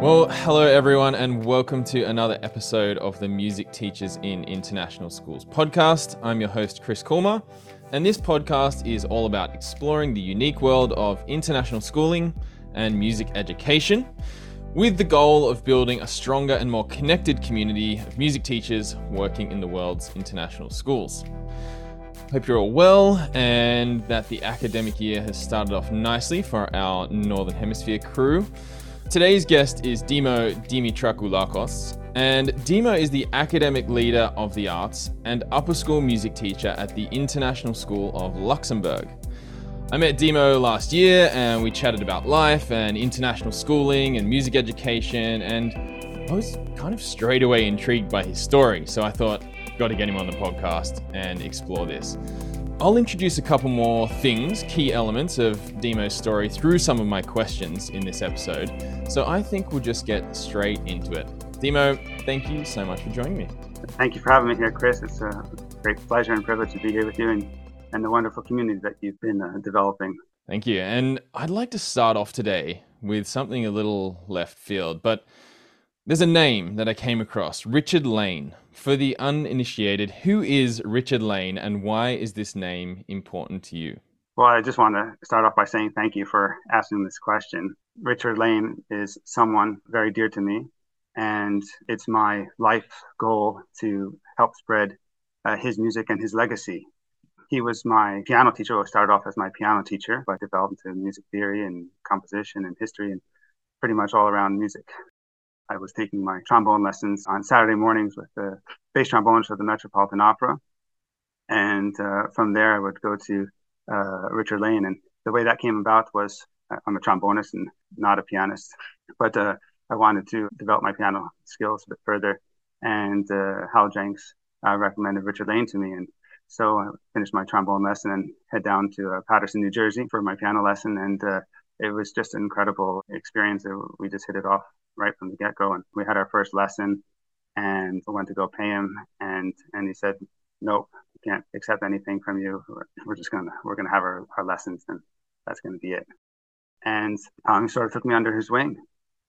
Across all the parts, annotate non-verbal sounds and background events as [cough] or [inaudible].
Well, hello everyone, and welcome to another episode of the Music Teachers in International Schools podcast. I'm your host, Chris Colmer, and this podcast is all about exploring the unique world of international schooling and music education with the goal of building a stronger and more connected community of music teachers working in the world's international schools. Hope you're all well and that the academic year has started off nicely for our Northern Hemisphere crew. Today's guest is Demo Dimitrakoulakos, and Demo is the academic leader of the arts and upper school music teacher at the International School of Luxembourg. I met Demo last year and we chatted about life and international schooling and music education, and I was kind of straight away intrigued by his story, so I thought, got to get him on the podcast and explore this. I'll introduce a couple more things, key elements of Demo's story through some of my questions in this episode. So I think we'll just get straight into it. Demo, thank you so much for joining me. Thank you for having me here, Chris. It's a great pleasure and privilege to be here with you and, and the wonderful community that you've been uh, developing. Thank you. And I'd like to start off today with something a little left field, but there's a name that I came across Richard Lane. For the uninitiated, who is Richard Lane and why is this name important to you? Well, I just want to start off by saying thank you for asking this question. Richard Lane is someone very dear to me, and it's my life goal to help spread uh, his music and his legacy. He was my piano teacher. I started off as my piano teacher, but developed into music theory and composition and history and pretty much all around music. I was taking my trombone lessons on Saturday mornings with the bass trombones for the Metropolitan Opera. And uh, from there, I would go to uh, Richard Lane. And the way that came about was uh, I'm a trombonist and not a pianist, but uh, I wanted to develop my piano skills a bit further. And uh, Hal Jenks uh, recommended Richard Lane to me. And so I finished my trombone lesson and head down to Paterson, New Jersey for my piano lesson. And it was just an incredible experience. We just hit it off right from the get go. And we had our first lesson and I went to go pay him and and he said, Nope, can't accept anything from you. We're just gonna we're gonna have our, our lessons and that's gonna be it. And um, he sort of took me under his wing.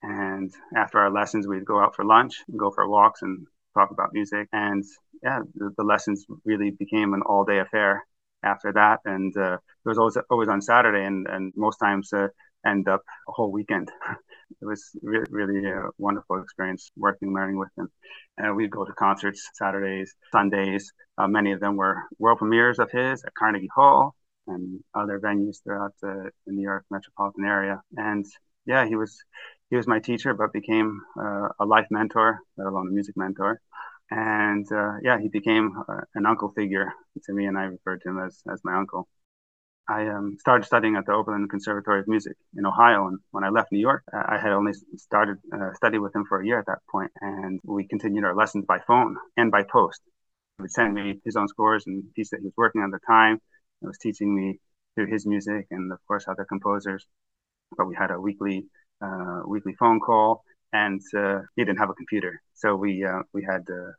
And after our lessons, we'd go out for lunch and go for walks and talk about music. And yeah, the, the lessons really became an all day affair after that. And uh, it was always always on Saturday, and and most times uh, end up a whole weekend. [laughs] it was really, really a wonderful experience working, learning with him. And we'd go to concerts Saturdays, Sundays. Uh, many of them were world premieres of his at Carnegie Hall and other venues throughout the, the New York metropolitan area. And yeah, he was he was my teacher, but became uh, a life mentor, let alone a music mentor. And uh, yeah, he became uh, an uncle figure to me, and I referred to him as as my uncle. I um, started studying at the Oberlin Conservatory of Music in Ohio. And when I left New York, I had only started uh, study with him for a year at that point, And we continued our lessons by phone and by post. He would send me his own scores and pieces that he was working on at the time. He was teaching me through his music and, of course, other composers. But we had a weekly uh, weekly phone call, and uh, he didn't have a computer, so we uh, we had uh,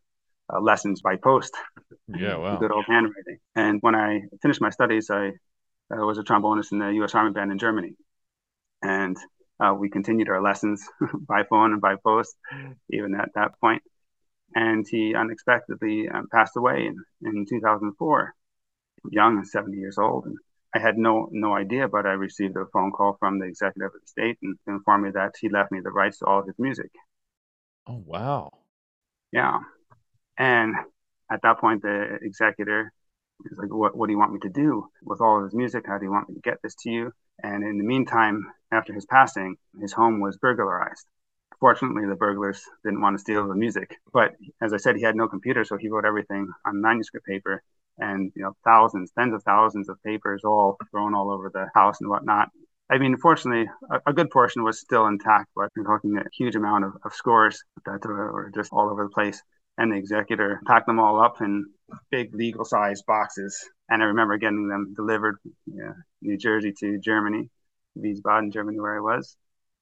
uh, lessons by post. Yeah, [laughs] wow. Good old handwriting. And when I finished my studies, I uh, was a trombonist in the U.S. Army Band in Germany, and uh, we continued our lessons [laughs] by phone and by post, even at that point. And he unexpectedly um, passed away in, in 2004, young and 70 years old. And I had no no idea, but I received a phone call from the executive of the state and informed me that he left me the rights to all of his music. Oh wow! Yeah, and at that point, the executor He's like, what, what do you want me to do with all of his music? How do you want me to get this to you? And in the meantime, after his passing, his home was burglarized. Fortunately, the burglars didn't want to steal the music. But as I said, he had no computer, so he wrote everything on manuscript paper and, you know, thousands, tens of thousands of papers all thrown all over the house and whatnot. I mean, fortunately, a, a, good portion was still intact, but you're talking a huge amount of, of scores that were just all over the place and the executor packed them all up in big legal size boxes. And I remember getting them delivered, yeah, New Jersey to Germany, Wiesbaden, Germany, where I was.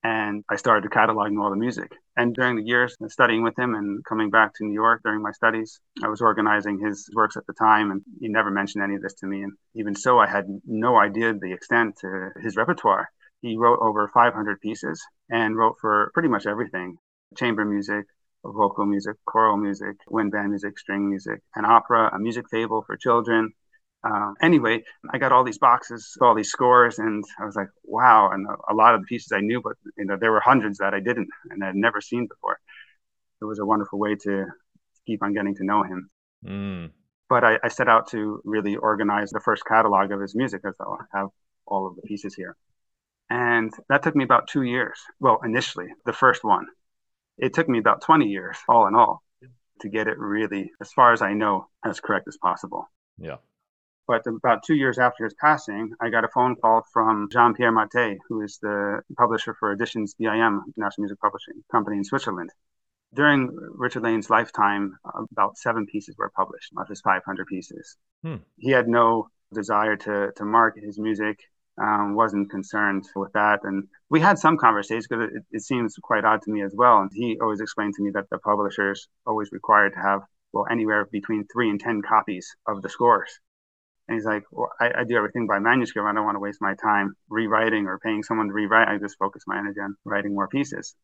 and I started cataloging all the music. And during the years studying with him and coming back to New York during my studies, I was organizing his works at the time, and he never mentioned any of this to me. And even so, I had no idea the extent to his repertoire. He wrote over 500 pieces and wrote for pretty much everything chamber music, vocal music, choral music, wind band music, string music, an opera, a music fable for children, uh, anyway, I got all these boxes, all these scores, and I was like, wow. And a, a, lot of the pieces I knew, but you know, there were hundreds that I didn't and I'd never seen before. It was a wonderful way to keep on getting to know him. Mm. But I, I, set out to really organize the first catalog of his music, as I'll have all of the pieces here. And that took me about two years. Well, initially, the first one. It took me about 20 years, all in all, to get it really, as far as I know, as correct as possible. Yeah. But about two years after his passing, I got a phone call from Jean Pierre Mathez, who is the publisher for Editions BIM, National Music Publishing Company in Switzerland. During Richard Lane's lifetime, about seven pieces were published of his 500 pieces. Hmm. He had no desire to, to market his music, um, wasn't concerned with that. And we had some conversations because it, it seems quite odd to me as well. And he always explained to me that the publishers always required to have, well, anywhere between three and 10 copies of the scores and he's like, well, I, I, do everything by manuscript. I don't want to waste my time rewriting or paying someone to rewrite. I just focus my energy on writing more pieces.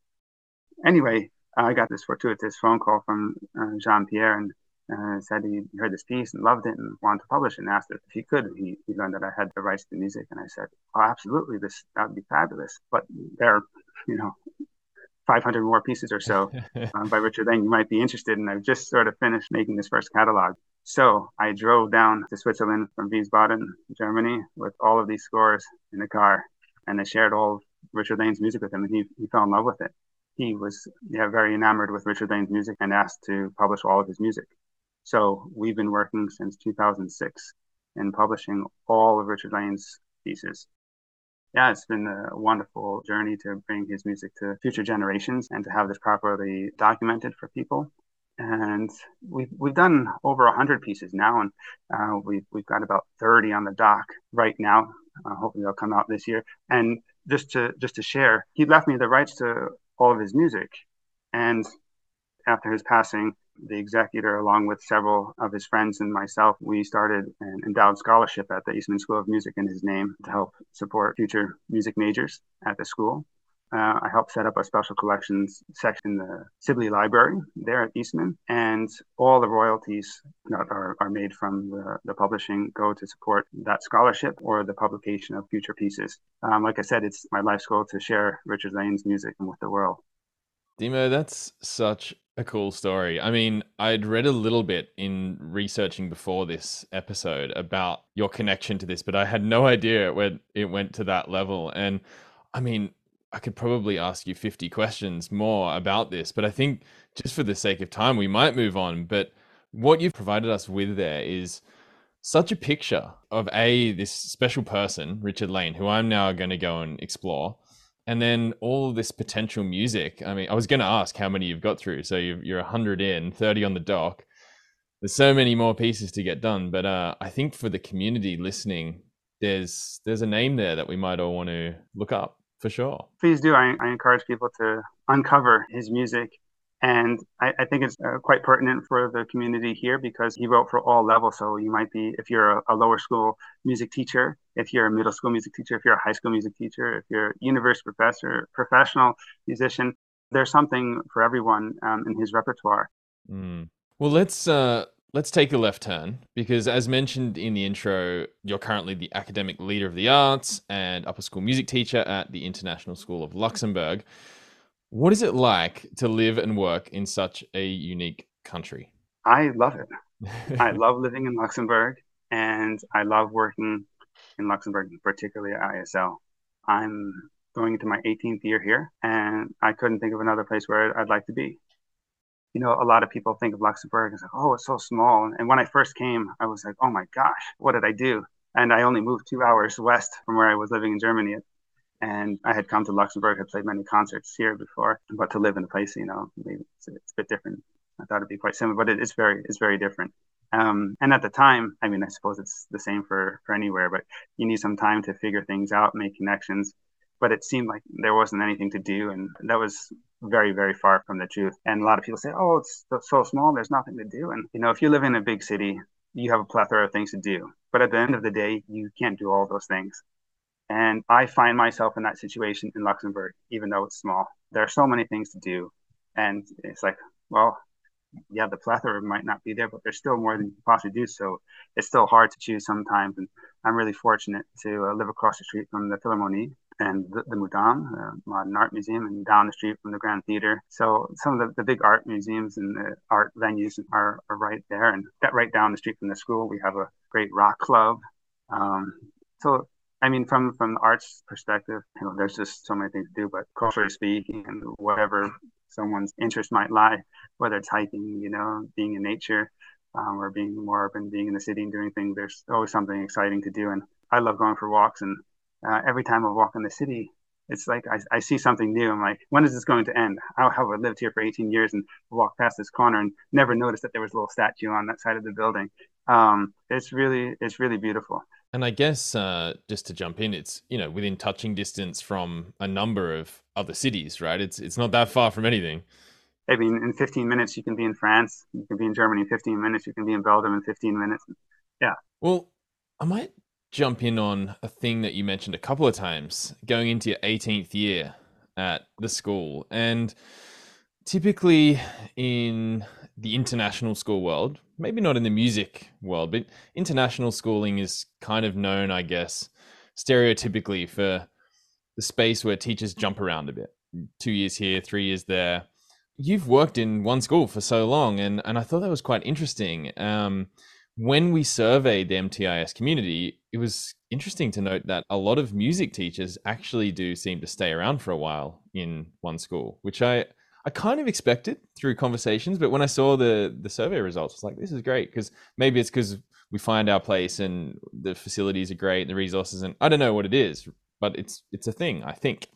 Anyway, I got this fortuitous phone call from uh, Jean Pierre and uh, said he heard this piece and loved it and wanted to publish it and asked if he could. He, he learned that I had the rights to the music. And I said, oh, absolutely. This, that would be fabulous. But there, are, you know, 500 more pieces or so [laughs] um, by Richard Lane you might be interested in. I've just sort of finished making this first catalog. So I drove down to Switzerland from Wiesbaden, Germany, with all of these scores in the car, and I shared all Richard Lane's music with him, and he, he fell in love with it. He was yeah, very enamored with Richard Lane's music and asked to publish all of his music. So we've been working since 2006 in publishing all of Richard Lane's pieces yeah, it's been a wonderful journey to bring his music to future generations and to have this properly documented for people. And we've we've done over hundred pieces now, and uh, we've we've got about thirty on the dock right now. Uh, hopefully, they'll come out this year. And just to just to share, he left me the rights to all of his music, and after his passing, the executor, along with several of his friends and myself, we started an endowed scholarship at the Eastman School of Music in his name to help support future music majors at the school. Uh, I helped set up a special collections section in the Sibley Library there at Eastman, and all the royalties that are, are made from the, the publishing go to support that scholarship or the publication of future pieces. Um, like I said, it's my life's goal to share Richard Lane's music with the world. Demo, that's such a cool story. I mean, I'd read a little bit in researching before this episode about your connection to this, but I had no idea it went it went to that level. And I mean, I could probably ask you 50 questions more about this, but I think just for the sake of time, we might move on. But what you've provided us with there is such a picture of a this special person, Richard Lane, who I'm now going to go and explore and then all this potential music. I mean, I was going to ask how many you've got through. So you're 100 in, 30 on the dock. There's so many more pieces to get done, but uh, I think for the community listening, there's there's a name there that we might all want to look up for sure. Please do. I, I encourage people to uncover his music and I, I think it's uh, quite pertinent for the community here because he wrote for all levels. So you might be, if you're a, a, lower school music teacher, if you're a middle school music teacher, if you're a high school music teacher, if you're a university professor, professional musician, there's something for everyone um, in his repertoire. Mm. Well, let's uh, let's take a left turn because, as mentioned in the intro, you're currently the academic leader of the arts and upper school music teacher at the International School of Luxembourg. What is it like to live and work in such a unique country? I love it. [laughs] I love living in Luxembourg and I love working in Luxembourg, particularly at ISL. I'm going into my 18th year here and I couldn't think of another place where I'd like to be. You know, a lot of people think of Luxembourg as like, oh, it's so small. And when I first came, I was like, oh my gosh, what did I do? And I only moved two hours west from where I was living in Germany and I had come to Luxembourg, had played many concerts here before, but to live in a place, you know, it's, it's a bit different. I thought it'd be quite similar, but it is very, it's very different. Um, and at the time, I mean, I suppose it's the same for for anywhere, but you need some time to figure things out, make connections. but it seemed like there wasn't anything to do. And that was very, very far from the truth. And a lot of people say, oh, it's so small, there's nothing to do. And, you know, if you live in a big city, you have a plethora of things to do. But at the end of the day, you can't do all those things. And I find myself in that situation in Luxembourg, even though it's small. There are so many things to do. And it's like, well, yeah, the plethora might not be there, but there's still more than you can possibly do. So it's still hard to choose sometimes. And I'm really fortunate to uh, live across the street from the Philharmonie and the, the the Modern Art Museum, and down the street from the Grand Theater. So some of the, the big art museums and the art venues are, are right there. And that right down the street from the school, we have a great rock club. Um, so I mean, from from the arts perspective, you know, there's just so many things to do. But culturally speaking, and whatever someone's interest might lie, whether it's hiking, you know, being in nature, um, or being more urban, being in the city and doing things, there's always something exciting to do. And I love going for walks. And uh, every time I walk in the city, it's like I, I see something new. I'm like, when is this going to end? How have I lived here for 18 years and walked past this corner and never noticed that there was a little statue on that side of the building? Um, it's really, it's really beautiful. And I guess uh, just to jump in, it's you know within touching distance from a number of other cities, right? It's it's not that far from anything. I mean, in 15 minutes you can be in France, you can be in Germany in 15 minutes, you can be in Belgium in 15 minutes. Yeah. Well, I might jump in on a thing that you mentioned a couple of times, going into your 18th year at the school, and typically in the international school world, maybe not in the music world, but international schooling is kind of known, I guess, stereotypically for the space where teachers jump around a bit. Two years here, three years there. You've worked in one school for so long, and, and I thought that was quite interesting. Um, when we surveyed the MTIS community, it was interesting to note that a lot of music teachers actually do seem to stay around for a while in one school, which I I kind of expected through conversations, but when I saw the the survey results, I was like, this is great because maybe it's because we find our place and the facilities are great, and the resources, and I don't know what it is, but it's it's a thing, I think.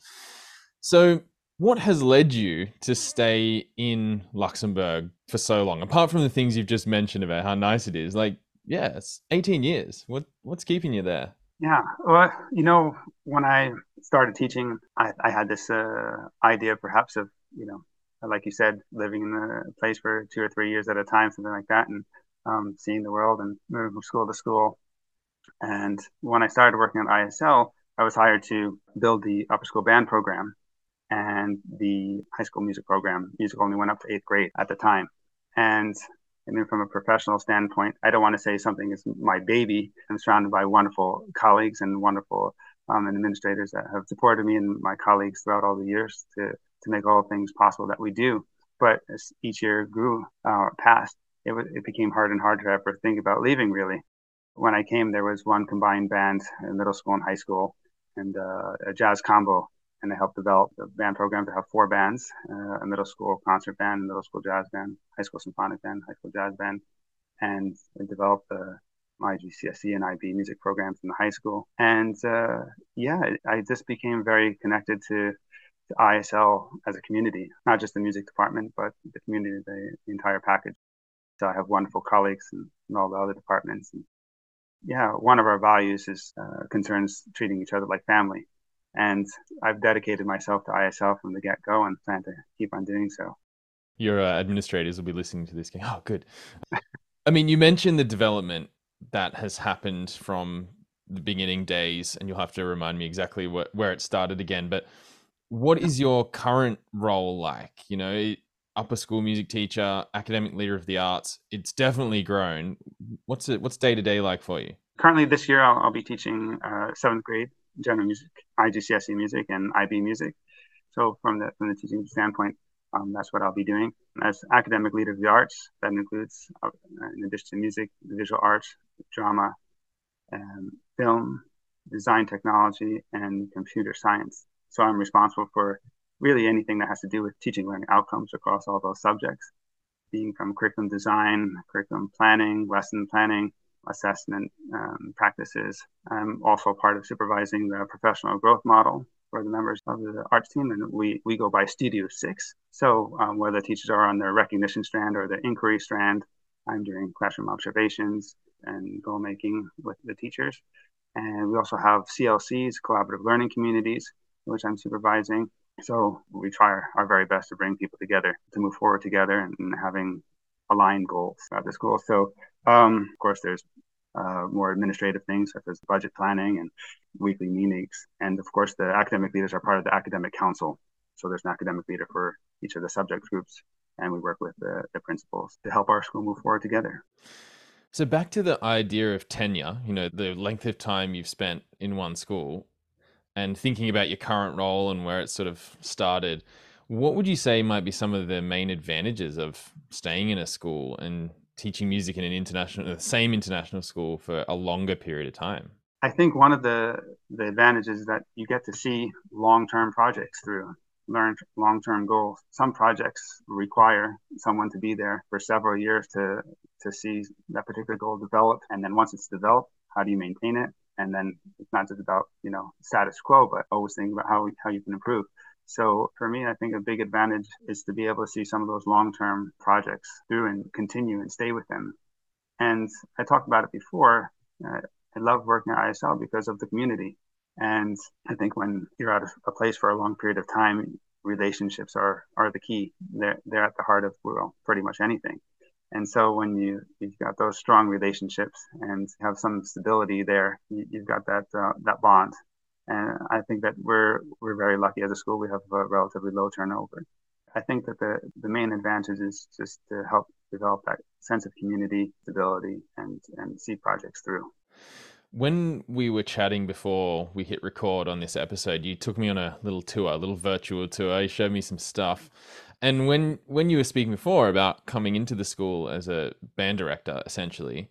So, what has led you to stay in Luxembourg for so long? Apart from the things you've just mentioned about how nice it is, like yeah, it's 18 years. What what's keeping you there? Yeah, well, you know, when I started teaching, I, I had this uh, idea, perhaps, of you know like you said, living in a place for two or three years at a time, something like that, and um, seeing the world and moving from school to school. And when I started working at ISL, I was hired to build the upper school band program and the high school music program. Music only went up to eighth grade at the time. And I mean, from a professional standpoint, I don't want to say something is my baby. I'm surrounded by wonderful colleagues and wonderful um, administrators that have supported me and my colleagues throughout all the years to to make all things possible that we do. But as each year grew uh, past, it, w- it became hard and hard to ever think about leaving. Really, when I came, there was one combined band in middle school and high school, and uh, a jazz combo. And I helped develop the band program to have four bands: uh, a middle school concert band, a middle school jazz band, high school symphonic band, high school jazz band, and I developed the IGCSE and IB music programs in the high school. And uh, yeah, I just became very connected to ISL as a community, not just the music department, but the community, the, the entire package. So I have wonderful colleagues in, all the other departments. And yeah, one of our values is uh, concerns treating each other like family. And I've dedicated myself to ISL from the get go and plan to keep on doing so. Your uh, administrators will be listening to this going, oh, good. [laughs] I mean, you mentioned the development that has happened from the beginning days, and you'll have to remind me exactly where it started again. But what is your current role like? You know, upper school music teacher, academic leader of the arts. It's definitely grown. What's it? What's day to day like for you? Currently, this year I'll, I'll be teaching uh, seventh grade general music, IGCSE music, and IB music. So from the from the teaching standpoint, um, that's what I'll be doing as academic leader of the arts. That includes, uh, in addition to music, visual arts, drama, film, design technology, and computer science. So I'm responsible for really anything that has to do with teaching learning outcomes across all those subjects, being from curriculum design, curriculum planning, lesson planning, assessment um, practices. I'm also part of supervising the professional growth model for the members of the arts team, and we, we go by Studio Six. So um, whether teachers are on the recognition strand or the inquiry strand, I'm doing classroom observations and goal making with the teachers. And we also have CLCs, collaborative learning communities, which I'm supervising. So we try our, our very best to bring people together to move forward together and, having aligned goals at the school. So, um, of course, there's uh, more administrative things such as budget planning and weekly meetings. And of course, the academic leaders are part of the academic council. So there's an academic leader for each of the subject groups, and we work with the, the principals to help our school move forward together. So back to the idea of tenure, you know, the length of time you've spent in one school and thinking about your current role and where it sort of started, what would you say might be some of the main advantages of staying in a school and teaching music in an international, the same international school for a longer period of time? I think one of the the advantages is that you get to see long term projects through, learn long term goals. Some projects require someone to be there for several years to to see that particular goal develop, and then once it's developed, how do you maintain it? And then it's not just about you know status quo, but always thinking about how how you can improve. So for me, I think a big advantage is to be able to see some of those long-term projects through and continue and stay with them. And I talked about it before. Uh, I love working at ISL because of the community. And I think when you're at a place for a long period of time, relationships are are the key. They're they're at the heart of well, pretty much anything. And so when you you've got those strong relationships and have some stability there, you, have got that uh, that bond and I think that we're we're very lucky as a school. We have a relatively low turnover. I think that the the main advantage is just to help develop that sense of community, stability, and and see projects through. When we were chatting before we hit record on this episode, you took me on a little tour, a little virtual tour. You showed me some stuff. And when when you were speaking before about coming into the school as a band director, essentially,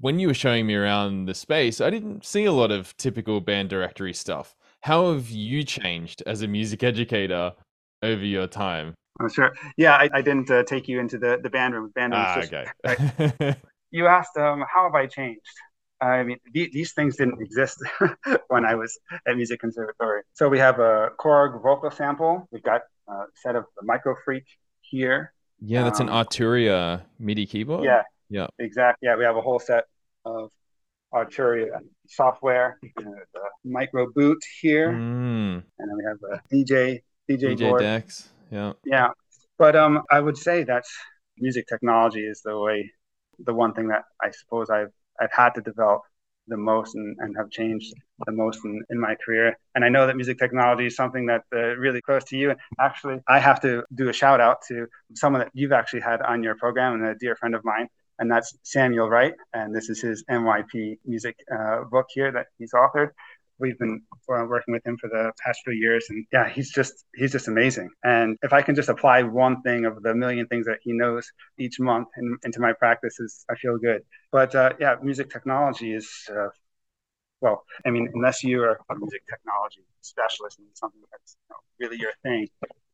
when you were showing me around the space, I didn't see a lot of typical band directory stuff. How have you changed as a music educator over your time? Oh, sure. Yeah, I, I didn't uh, take you into the, the band room. Band room ah, okay. Right? [laughs] you asked, um, how have I changed? I mean, th- these things didn't exist [laughs] when I was at Music Conservatory. So we have a Korg Volca Sample. We've got a set of the Microfreak here. Yeah, that's um, an Arturia MIDI keyboard. Yeah, yeah. Exactly. Yeah, we have a whole set of Arturia software, the MicroBrute here, mm. and then we have a DJ DJ, DJ board. decks. Yeah. Yeah. But um, I would say that music technology is the way, the one thing that I suppose I've I've had to develop the most and, and have changed the most in, in my career. And I know that music technology is something that's uh, really close to you. And actually, I have to do a shout out to someone that you've actually had on your program and a dear friend of mine, and that's Samuel Wright. And this is his MYP music uh, book here that he's authored. We've been uh, working with him for the past few years, and yeah, he's just he's just amazing. And if I can just apply one thing of the million things that he knows each month in, into my practices, I feel good. But uh, yeah, music technology is uh, well, I mean, unless you are a music technology specialist and something that's you know, really your thing,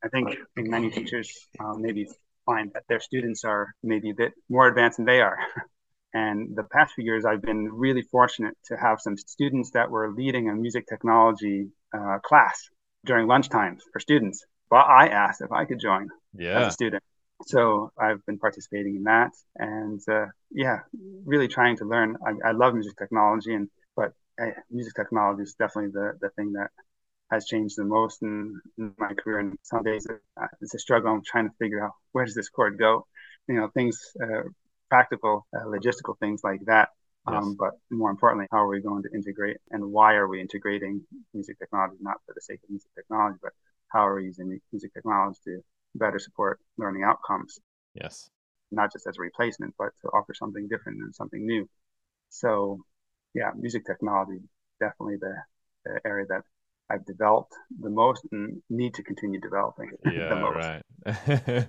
I think many teachers um, maybe find that their students are maybe a bit more advanced than they are. [laughs] And the past few years, I've been really fortunate to have some students that were leading a music technology uh, class during lunchtimes for students. But I asked if I could join yeah. as a student. So I've been participating in that, and uh, yeah, really trying to learn. I, I love music technology, and but uh, music technology is definitely the the thing that has changed the most in, in my career. And some days uh, it's a struggle. I'm trying to figure out where does this cord go. You know, things, uh, practical, uh, logistical things like that. Um, yes. Um, but more importantly, how are we going to integrate and why are we integrating music technology, not for the sake of music technology, but how are we using music technology to better support learning outcomes? Yes. Not just as a replacement, but to offer something different and something new. So, yeah, music technology definitely the, the area that I've developed the most and need to continue developing. Yeah, [laughs] right.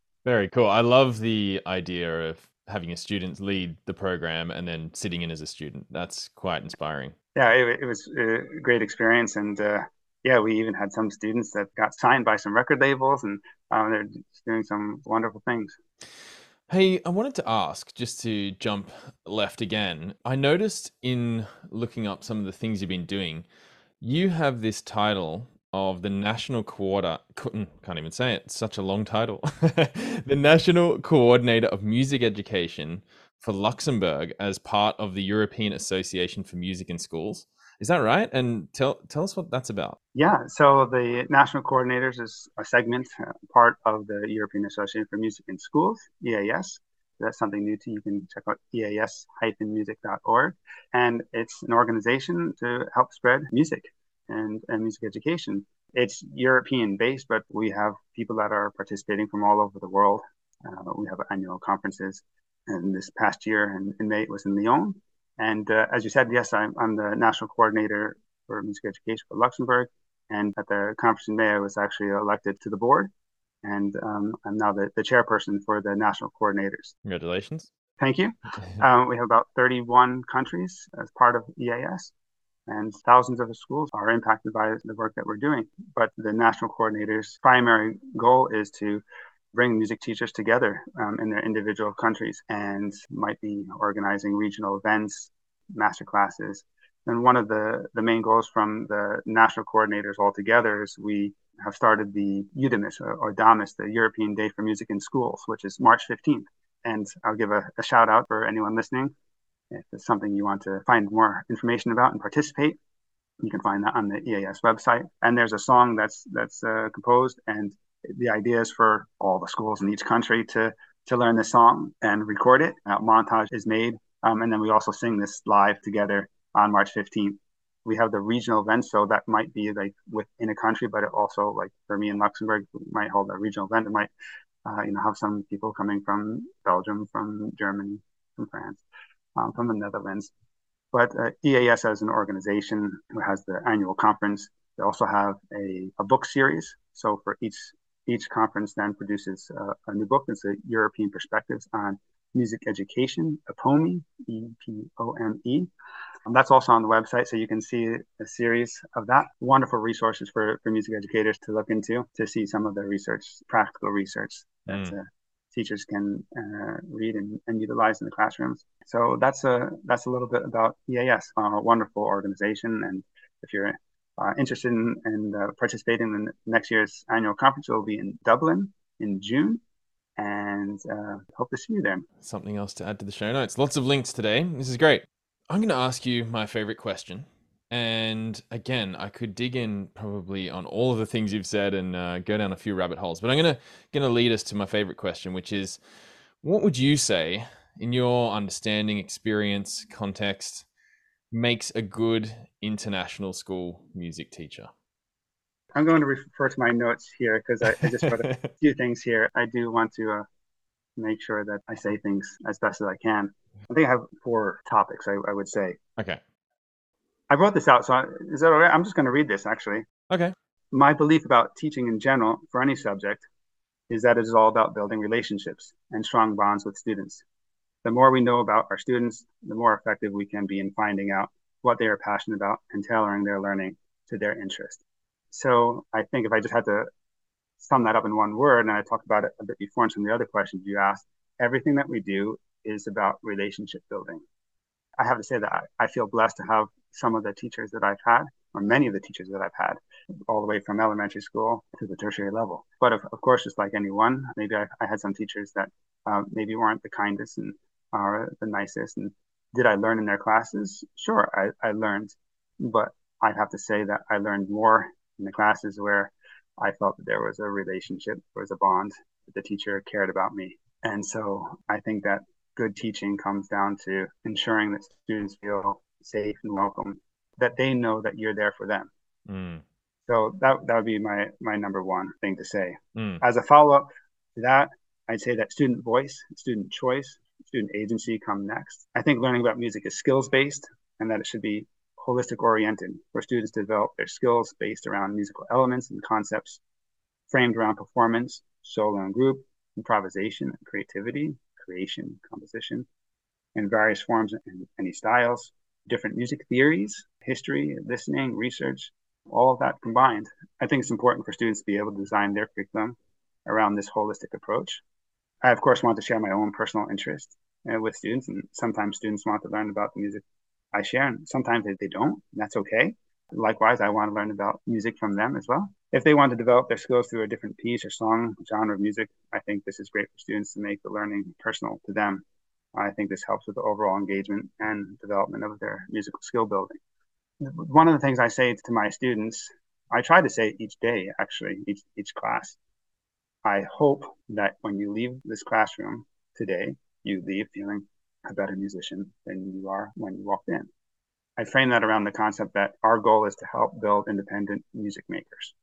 [laughs] Very cool. I love the idea of having a student lead the program and then sitting in as a student. That's quite inspiring. Yeah, it, it was a great experience, and uh, yeah, we even had some students that got signed by some record labels, and um, they're doing some wonderful things. Hey, I wanted to ask, just to jump left again. I noticed in looking up some of the things you've been doing, you have this title of the National Coordinator, mm, can't even say it, it's such a long title. [laughs] the National Coordinator of Music Education for Luxembourg as part of the European Association for Music in Schools. Is that right? And tell tell us what that's about. Yeah, so the national coordinators is a segment, uh, part of the European Association for Music in Schools, EAS. That's something new to you. You can check out eas-music.org. And it's an organization to help spread music and, and music education. It's European based, but we have people that are participating from all over the world. Uh, we have annual conferences. And this past year in, in May, it was in Lyon. And uh, as you said, yes, I'm, I'm the national coordinator for music education for Luxembourg. And at the conference in May, I was actually elected to the board. And um, I'm now the, the chairperson for the national coordinators. Congratulations. Thank you. um, [laughs] we have about 31 countries as part of EAS, and thousands of schools are impacted by the work that we're doing. But the national coordinators' primary goal is to bring music teachers together um, in their individual countries and might be organizing regional events, master classes. And one of the, the main goals from the national coordinators altogether is we have started the EUDAMIS or, or DAMIS, the European Day for Music in Schools, which is March 15th. And I'll give a, a shout out for anyone listening. If it's something you want to find more information about and participate, you can find that on the EAS website. And there's a song that's that's uh, composed, and the idea is for all the schools in each country to to learn the song and record it. A montage is made, um, and then we also sing this live together on March 15th. We have the regional events, so that might be like within a country, but it also like for me in Luxembourg, might hold a regional event. It might, uh, you know, have some people coming from Belgium, from Germany, from France, um, from the Netherlands. But uh, EAS as an organization who has the annual conference, they also have a, a book series. So for each each conference then produces uh, a new book. It's a European perspectives on music education, EPOME, E-P-O-M-E. Um, that's also on the website, so you can see a series of that. Wonderful resources for, for music educators to look into to see some of the research, practical research that mm. uh, teachers can uh, read and, and, utilize in the classrooms. So that's a that's a little bit about EAS, a wonderful organization. And if you're uh, interested in, in uh, participating in next year's annual conference, it will be in Dublin in June and uh, hope to see you there. Something else to add to the show notes. Lots of links today. This is great. I'm going to ask you my favorite question. And again, I could dig in probably on all of the things you've said and uh, go down a few rabbit holes. But I'm going to going to lead us to my favorite question, which is, what would you say, in your understanding, experience, context, makes a good international school music teacher? I'm going to refer to my notes here because I, I, just wrote a [laughs] few things here. I do want to uh, make sure that I say things as best as I can. I think I have four topics, I, I would say. Okay. I wrote this out, so is that all right? I'm just going to read this actually. Okay. My belief about teaching in general for any subject is that it is all about building relationships and strong bonds with students. The more we know about our students, the more effective we can be in finding out what they are passionate about and tailoring their learning to their interest. So I think if I just had to sum that up in one word, and I talked about it a bit before in some of the other questions you asked, everything that we do is about relationship building. I have to say that I, I feel blessed to have some of the teachers that I've had, or many of the teachers that I've had, all the way from elementary school to the tertiary level. But of, of course, just like anyone, maybe I, I had some teachers that uh, maybe weren't the kindest and are the nicest. And did I learn in their classes? Sure, I, I learned, but I'd have to say that I learned more in the classes where I felt that there was a relationship, there was a bond, that the teacher cared about me. And so I think that good teaching comes down to ensuring that students feel safe and welcome, that they know that you're there for them. Mm. So that that would be my my number one thing to say. Mm. As a follow up to that, I'd say that student voice, student choice, student agency come next. I think learning about music is skills based, and that it should be holistic oriented where students develop their skills based around musical elements and concepts framed around performance, solo and group, improvisation and creativity, creation, composition, in various forms and any styles, different music theories, history, listening, research, all of that combined. I think it's important for students to be able to design their curriculum around this holistic approach. I, of course, want to share my own personal interest uh, with students, and sometimes students want to learn about the music I share, and sometimes they, they don't. that's okay. Likewise, I want to learn about music from them as well. If they want to develop their skills through a different piece or song, genre of music, I think this is great for students to make the learning personal to them. I think this helps with the overall engagement and development of their musical skill building. one of the things I say to my students, I try to say each day, actually, each, each class. I hope that when you leave this classroom today, you leave feeling a better musician than you are when you walked in. I frame that around the concept that our goal is to help build independent music makers,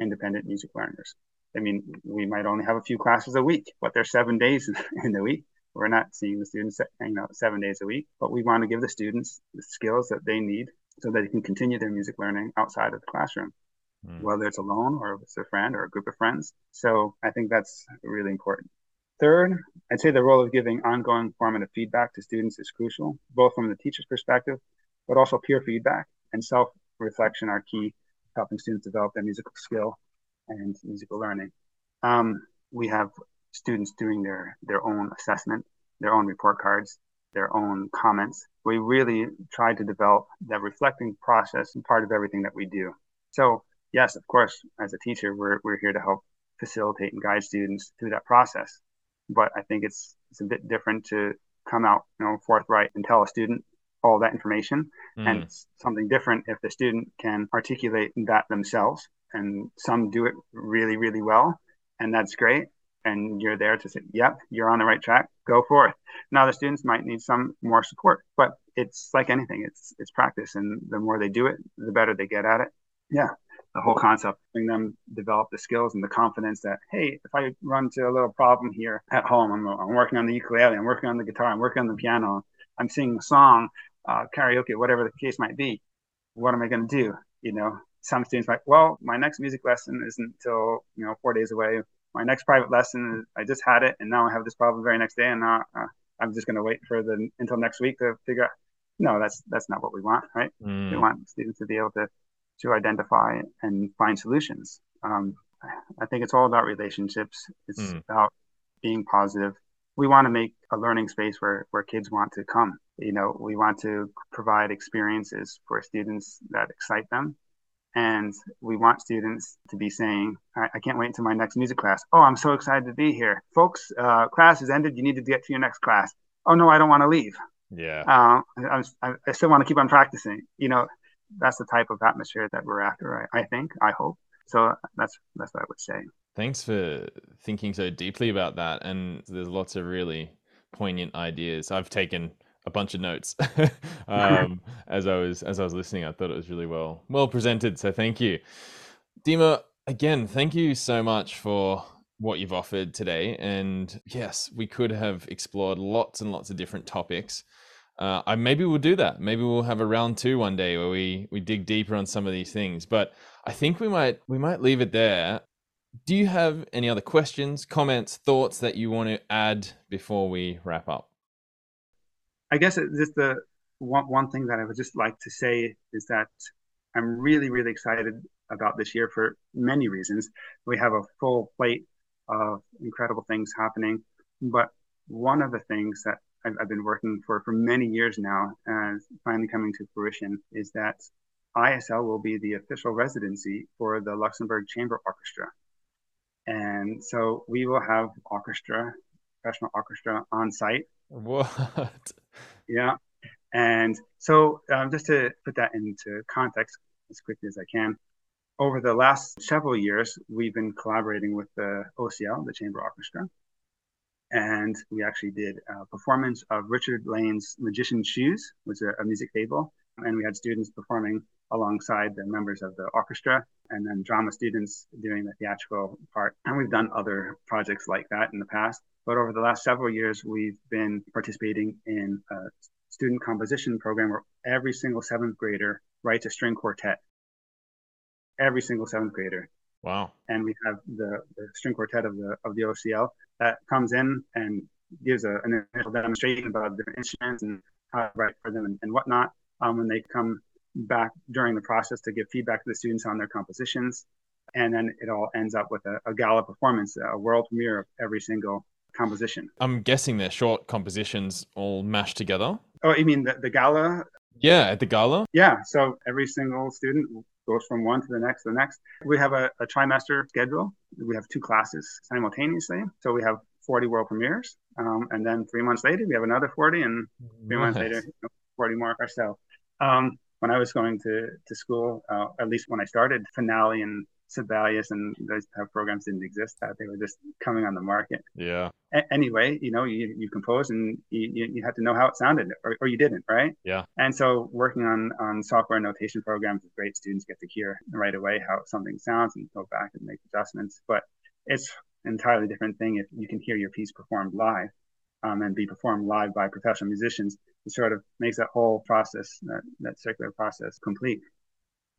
independent music learners. I mean, we might only have a few classes a week, but there's seven days [laughs] in the week. We're not seeing the students, you know, seven days a week, but we want to give the students the skills that they need so that they can continue their music learning outside of the classroom, mm. whether it's alone or with a friend or a group of friends. So I think that's really important. Third, I'd say the role of giving ongoing formative feedback to students is crucial, both from the teacher's perspective, but also peer feedback and self reflection are key helping students develop their musical skill and musical learning. Um, we have students doing their, their own assessment, their own report cards, their own comments. We really try to develop that reflecting process and part of everything that we do. So, yes, of course, as a teacher, we're, we're here to help facilitate and guide students through that process. But I think it's, it's a bit different to come out, you know, forthright and tell a student all that information. Mm. And it's something different if the student can articulate that themselves. And some do it really, really well. And that's great and you're there to say, yep, you're on the right track, go for it. Now the students might need some more support, but it's like anything, it's it's practice, and the more they do it, the better they get at it. Yeah, the whole concept, helping them develop the skills and the confidence that hey, if I run into a little problem here at home, I'm, I'm working on the ukulele, I'm working on the guitar, I'm working on the piano, I'm singing a song, uh, karaoke, whatever the case might be. What am I going to do? You know, some students might, well, my next music lesson isn't until you know four days away my next private lesson, I just had it, and now I have this problem the very next day, and now uh, I'm just going to wait for the until next week to figure out. No, that's that's not what we want, right? Mm. We want students to be able to to identify and find solutions. Um, I think it's all about relationships. It's mm. about being positive. We want to make a learning space where where kids want to come. You know, we want to provide experiences for students that excite them and we want students to be saying, I, I, can't wait until my next music class. Oh, I'm so excited to be here. Folks, uh, class has ended. You need to get to your next class. Oh, no, I don't want to leave. Yeah. Uh, I, I, still want to keep on practicing. You know, that's the type of atmosphere that we're after, I, I think, I hope. So that's that's what I would say. Thanks for thinking so deeply about that. And there's lots of really poignant ideas. I've taken a bunch of notes [laughs] [laughs] um, as I was as I was listening. I thought it was really well well presented. So thank you, Dima. Again, thank you so much for what you've offered today. And yes, we could have explored lots and lots of different topics. Uh, I maybe we'll do that. Maybe we'll have a round two one day where we we dig deeper on some of these things. But I think we might we might leave it there. Do you have any other questions, comments, thoughts that you want to add before we wrap up? I guess just the one, one thing that I would just like to say is that I'm really, really excited about this year for many reasons. We have a full plate of incredible things happening. But one of the things that I've, I've been working for for many years now and finally coming to fruition is that ISL will be the official residency for the Luxembourg Chamber Orchestra. And so we will have orchestra, professional orchestra on site what? Yeah. And so, um, just to put that into context as quickly as I can, over the last several years, we've been collaborating with the OCL, the Chamber Orchestra, and we actually did a performance of Richard Lane's Magician Shoes, which is a, music fable, and we had students performing alongside the members of the orchestra, and then drama students doing the theatrical part. And we've done other projects like that in the past. But over the last several years, we've been participating in a student composition program where every single seventh grader writes a string quartet. Every single seventh grader. Wow. And we have the, the string quartet of the of the OCL that comes in and gives a, an initial demonstration about different instruments and how to write for them and, and whatnot. Um, when they come back during the process to give feedback to the students on their compositions. And then it all ends up with a, a gala performance, a world premiere of every single composition. I'm guessing they're short compositions all mashed together. Oh, you mean the, the gala? Yeah, at the gala? Yeah. So every single student goes from one to the next to the next. We have a, a trimester schedule. We have two classes simultaneously. So we have 40 world premieres. Um, and then three months later, we have another 40, and three nice. months later, 40 more or so. Um, when I was going to, to school, uh, at least when I started, Finale and Sibelius and those programs didn't exist. That they were just coming on the market. Yeah. A- anyway, you know, you, you compose and you, you had to know how it sounded or, or you didn't, right? Yeah. And so working on, on software notation programs is great. Students get to hear right away how something sounds and go back and make adjustments. But it's an entirely different thing if you can hear your piece performed live um, and be performed live by professional musicians. It sort of makes that whole process, that, that circular process complete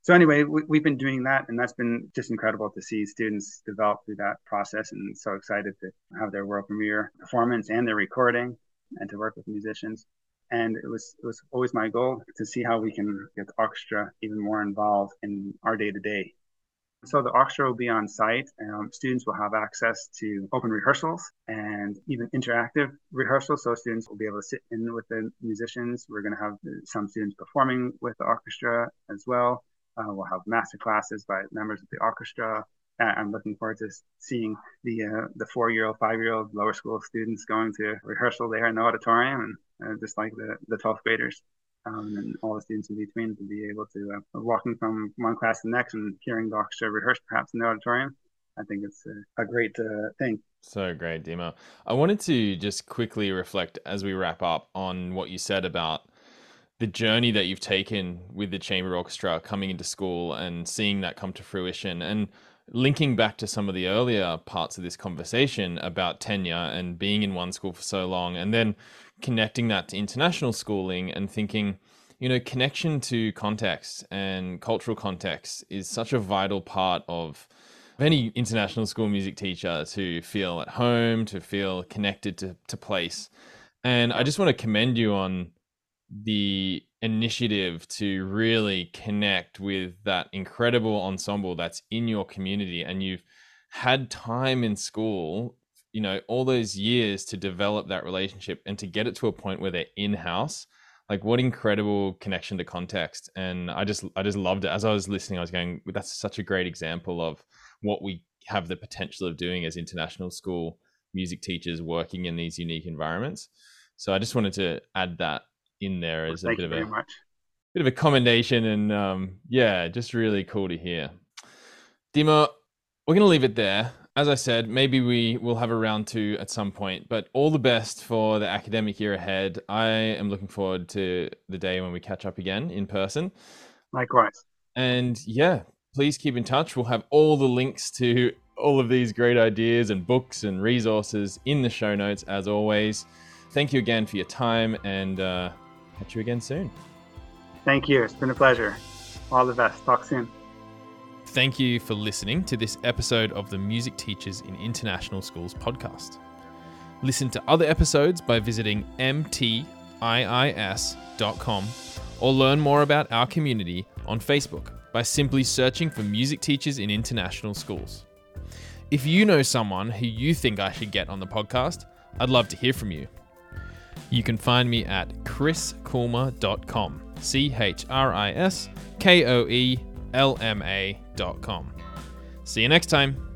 so anyway, we, have been doing that, and that's been just incredible to see students develop through that process, and so excited to have their world premiere performance and their recording, and to work with musicians. And it was it was always my goal to see how we can get the orchestra even more involved in our day to day. So the orchestra will be on site. Um, students will have access to open rehearsals and even interactive rehearsals. So students will be able to sit in with the musicians. We're going to have some students performing with the orchestra as well. Uh, we'll have master classes by members of the orchestra. I'm looking forward to seeing the uh, the four year old, five year old lower school students going to rehearsal there in the auditorium, and uh, just like the the 12th graders. Um, and all the students in between to be able to uh, walking from one class to the next and hearing the orchestra rehearse perhaps in the auditorium. I think it's a, a great uh, thing. So great, Demo. I wanted to just quickly reflect as we wrap up on what you said about the journey that you've taken with the chamber orchestra coming into school and seeing that come to fruition and linking back to some of the earlier parts of this conversation about tenure and being in one school for so long and then connecting that to international schooling and thinking you know connection to context and cultural context is such a vital part of any international school music teacher to feel at home to feel connected to, to place. And i just want to commend you on the initiative to really connect with that incredible ensemble that's in your community and you've had time in school you know all those years to develop that relationship and to get it to a point where they're in house like what incredible connection to context. And i just i just loved it. As i was listening i was going that's such a great example of what we have the potential of doing as international school music teachers working in these unique environments. So i just wanted to add that in there as well, a bit of a much. bit of a commendation, and um, yeah, just really cool to hear. Demo, we're gonna leave it there. As I said, maybe we will have a round two at some point, but all the best for the academic year ahead. I am looking forward to the day when we catch up again in person. Likewise. And yeah, please keep in touch. We'll have all the links to all of these great ideas and books and resources in the show notes, as always. Thank you again for your time and uh, catch you again soon. Thank you. It's been a pleasure. All the best. Talk soon. Thank you for listening to this episode of the Music Teachers in International Schools podcast. Listen to other episodes by visiting mtiis.com or learn more about our community on Facebook by simply searching for Music Teachers in International Schools. If you know someone who you think I should get on the podcast, I'd love to hear from you. You can find me at chriskoelma.com. C H R I S K O E L M A.com. See you next time.